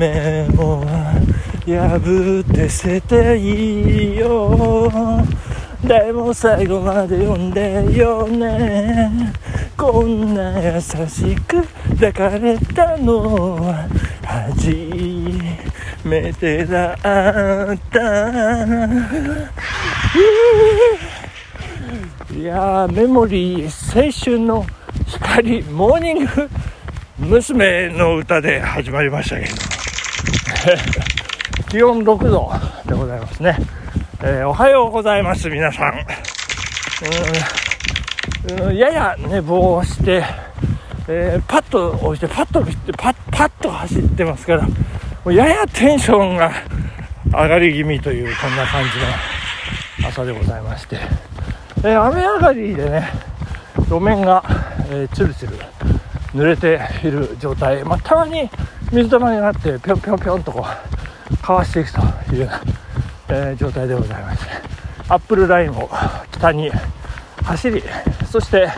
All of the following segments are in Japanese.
夢を破って捨てていいよ。でも最後まで読んでよね。こんな優しく抱かれたの。は初めてだった。いやメモリー青春の光モーニング。娘の歌で始まりましたけど 気温6度でございますね、えー、おはようございます皆さん。うんやや寝坊して、えー、パッと押してパッとってパッパッと走ってますからややテンションが上がり気味というこんな感じの朝でございまして、えー、雨上がりでね路面が、えー、ツルツル濡れている状態、まあ、たまに水たまりがあってぴょんぴょんぴょんとこうかわしていくというような、えー、状態でございますアップルラインを北に走りそして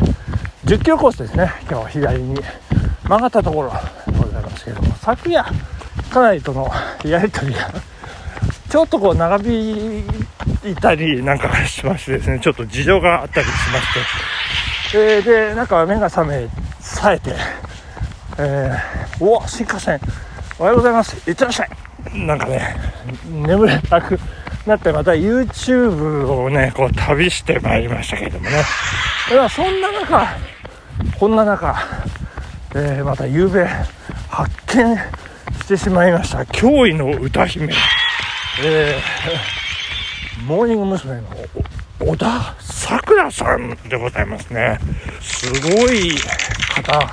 10キロコースですね今日左に曲がったところでございますけれども昨夜家内とのやり取りがちょっとこう長引いたりなんかしましてですねちょっと事情があったりしまして、えー、でなんか目が覚め冴えて、えー、おお新幹線おはようございます。いってらっしゃい。なんかね眠れなくなってまた YouTube をねこう旅してまいりましたけれどもね。ではそんな中こんな中、えー、また夕べ発見してしまいました。驚異の歌姫。えー、モーニング娘。の小田さくらさんでございますね。すごい方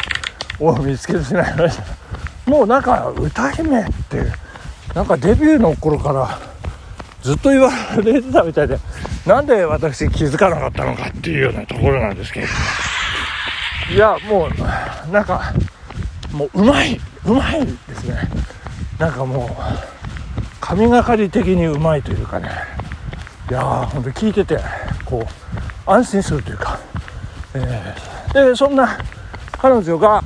を見つけてしまいました。もうなんか歌姫ってなんかデビューの頃からずっと言われてたみたいでなんで私気づかなかったのかっていうようなところなんですけど。いやもうなんかもううまいうまいですね。なんかもう神がかり的にうまいというかね。いやーほんと聞いててこう安心するというか、えー、でそんな彼女が、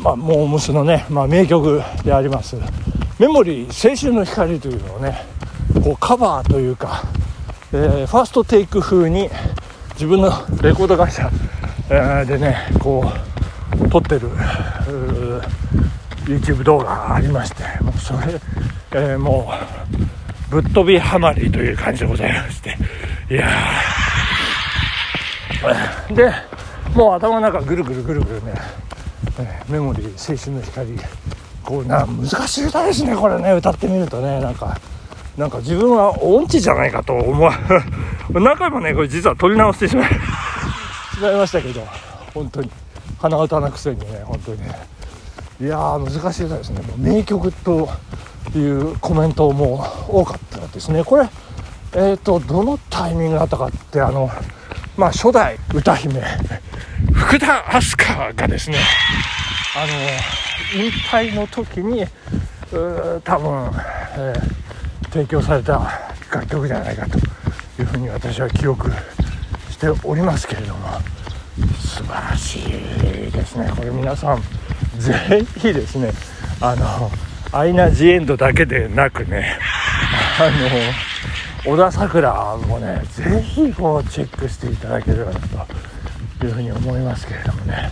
まあ、モームスのね、まあ、名曲であります「メモリー青春の光」というのをねこうカバーというか、えー、ファーストテイク風に自分のレコード会社、えー、でねこう撮ってる YouTube 動画がありましてもうそれ、えー、もうぶっ飛びハマりという感じでございましていやでもう頭の中ぐるぐるぐるぐるね、えメモリー青春の光。こうな難しい歌ですねこれね。歌ってみるとねなんかなんか自分は音痴じゃないかと思わ 何回もねこれ実は撮り直してしまいしまいましたけど本当に。鼻歌なくせにね本当に。ねいやー難しい歌ですね。もう名曲というコメントも多かったですね。これえっ、ー、とどのタイミングだったかってあのまあ初代歌姫。福田明日香がですねあの引退の時に多分、えー提供された楽曲じゃないかというふうに私は記憶しておりますけれども素晴らしいですね。これ皆さんぜひですねあのアイナ・ジ・エンドだけでなくねあの小田さくらもねぜひこうチェックしていただければなというふうに思いますけれどもね。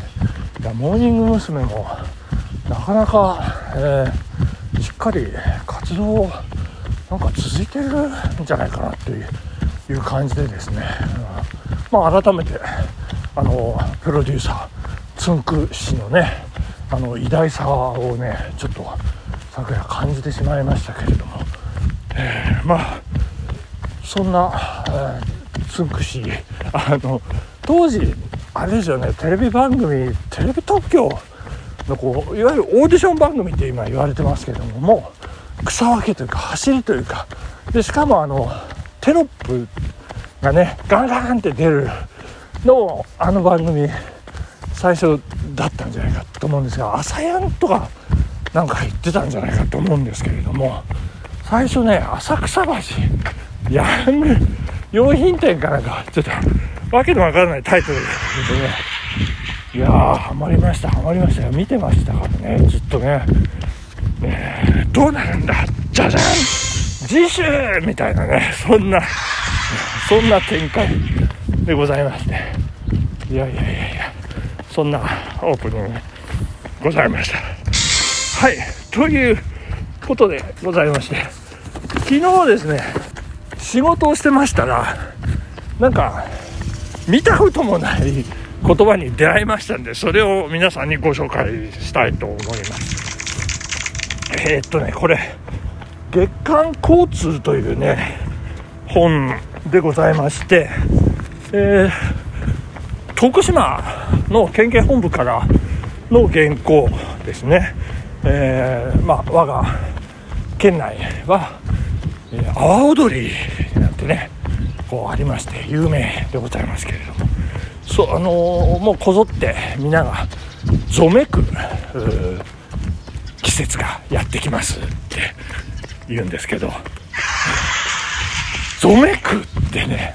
モーニング娘。もなかなか、えー、しっかり活動なんか続いてるんじゃないかなっていう感じでですね、うん、まあ、改めてあのプロデューサーつんく氏のねあの偉大さをねちょっと昨夜感じてしまいましたけれども、えー、まあそんな、えー、つんく氏あの当時あれですよねテレビ番組テレビ特許のこういわゆるオーディション番組って今言われてますけどももう草分けというか走りというかでしかもあのテロップがねガンガンって出るのあの番組最初だったんじゃないかと思うんですが朝やんとかなんか言ってたんじゃないかと思うんですけれども最初ね浅草橋ヤング用品店かなんかちょっとわけのわからないタイトルでね。いやーハマりましたハマりましたよ。見てましたからねずっとね。ね、どうなるんだじゃじゃん次週みたいなねそんなそんな展開でございまして。いやいやいやいやそんなオープニングございました。はいということでございまして。昨日ですね仕事をしてましたらなんか見たこともない言葉に出会いましたんでそれを皆さんにご紹介したいと思います。えー、っとねこれ月刊交通というね本でございまして、えー、徳島の県警本部からの原稿ですね、えー、まあ我が県内は阿波踊りなんてねこうありまして有名でございますけれども。そうあのー、もうこぞって皆がぞめく季節がやってきますって言うんですけど。ぞめくってね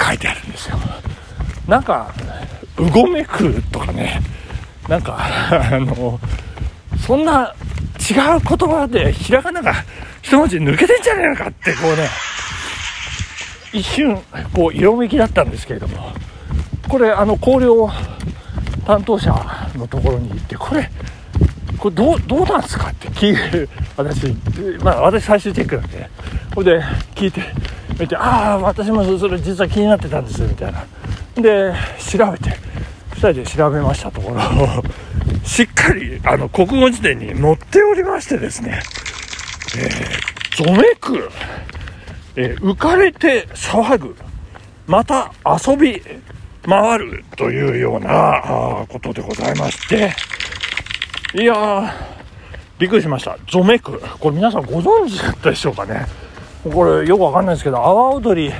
書いてあるんですよ。なんかうごめくとかねなんかあのそんな違う言葉でひらがなが一文字抜けてんじゃねえのかってこうね。一瞬こう色めきだったんですけれども。これあの広陵担当者のところに行ってこれこれどうどうなんですかって聞いて私まあ私最終チェックなんで、ね、これで聞いてみてああ私もそれ実は気になってたんですみたいな。で調べて2人で調べましたところ。しっかりあの国語辞典に載っておりましてですね。えー、ぞめく、えー、浮かれて騒ぐ。また遊び回るというようなことでございまして。いやーびっくりしました。ぞめくこれ皆さんご存知だったでしょうかね？これよくわかんないですけど阿波踊り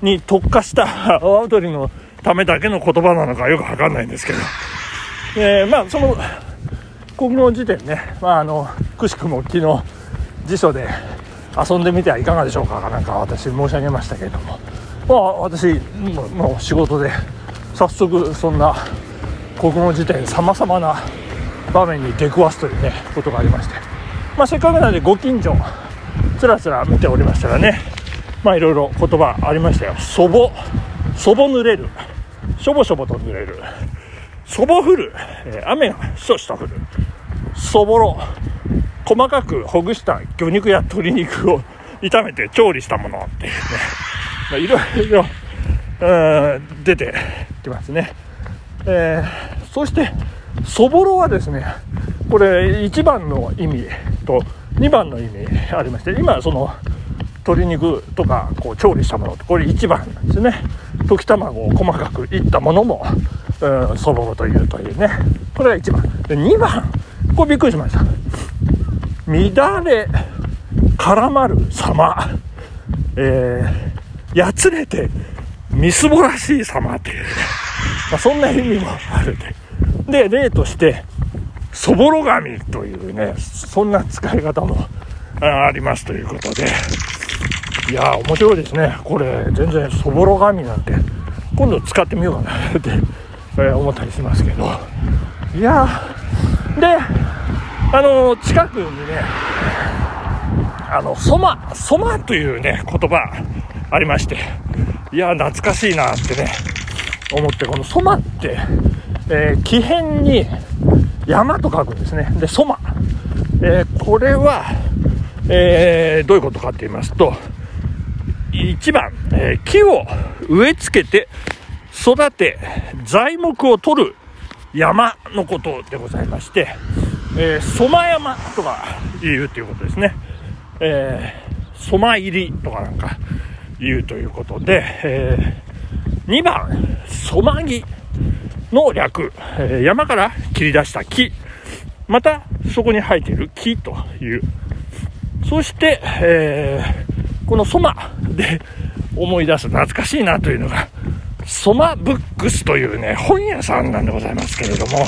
に特化した 阿波踊りのためだけの言葉なのかよくわかんないんですけど、えー、まあその国語辞典ね、まあ、あのくしくも昨日辞書で遊んでみてはいかがでしょうかなんか私申し上げましたけれども、まあ、私もう仕事で早速そんな国語辞典さまざまな場面に出くわすというねことがありまして、まあ、せっかくなのでご近所つらつら見ておりましたらね。まあいろいろ言葉ありましたよ。そぼそぼ濡れる。しょぼしょぼと濡れる。そぼ降る、えー、雨がしとしと降る。そぼろ。細かくほぐした魚肉や鶏肉を炒めて調理したものっていうね、まあ、いろいろ出てきますね、えー、そしてそぼろはですねこれ1番の意味と2番の意味ありまして今その鶏肉とかこう調理したものこれ1番なんですね。溶き卵を細かくいったものもうんそぼろというというね。これが1番。で2番これびっくりしました。乱れ絡まる様。えー、やつれてみすぼらしい様っていう、まあ、そんな意味もあるでで例としてそぼろ紙というねそんな使い方もありますということで。いや面白いですね。これ全然そぼろ紙なんて今度使ってみようかなって、え、思ったりしますけど。いやであの近くにねあのソマソマというね言葉ありましていや懐かしいなってね思ってこのソマって、えー、木偏に山と書くんですね。でソマ、えー、これは、えー、どういうことかって言いますと1番、え、木を植え付けて育て材木を取る山のことでございまして、えー、ソマ山とか言うということですね、えー、ソマ入りとかなんか言うということで、えー、2番ソマギの略、えー、山から切り出した木。またそこに生えている木という。そして、えー、このソマで思い出す懐かしいなというのが杣books というね本屋さんなんでございますけれども、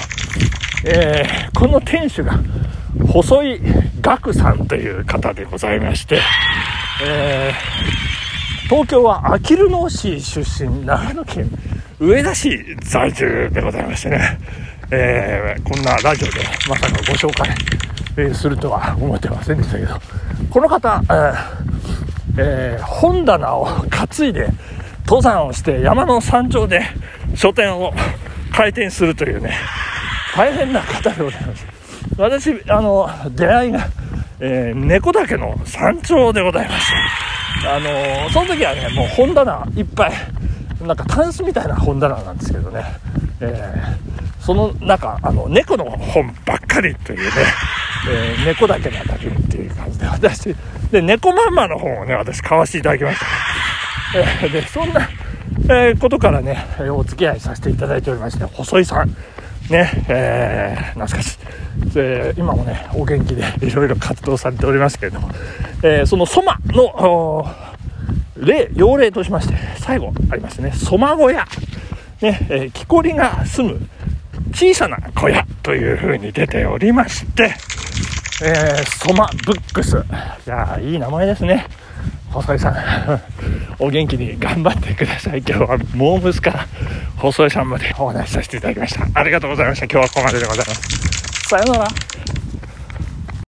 えー、この店主が細井岳さんという方でございまして、えー、東京はあきる野市出身長野県上田市在住でございましてね、えー、こんなラジオでまさかご紹介えーするとは思ってませんでしたけどこの方、えー本棚を担いで登山をして山の山頂で書店を開店するというね大変な方でございます。私あの出会いが、えー猫岳の山頂でございましたあのその時はねもう本棚いっぱいなんかタンスみたいな本棚なんですけどね、えーその中あの猫の本ばっかりというね、えー猫だけなだけっていう感じで私で猫まんまの本をね私買わせていただきました、えーでそんな、えことからねお付き合いさせていただいておりまして細井さん。ねえー懐かしい。で今もねお元気でいろいろ活動されておりますけれども、えーそのソマの例用例としまして最後ありましてね。ソマ小屋。ねえー木こりが住む小さな小屋という風に出ておりまして、えー杣books。いやーいい名前ですね。細井さん。お元気に頑張ってください。今日はモームスから細井さんまでお話しさせていただきました。ありがとうございました。今日はここまででございます。さようなら。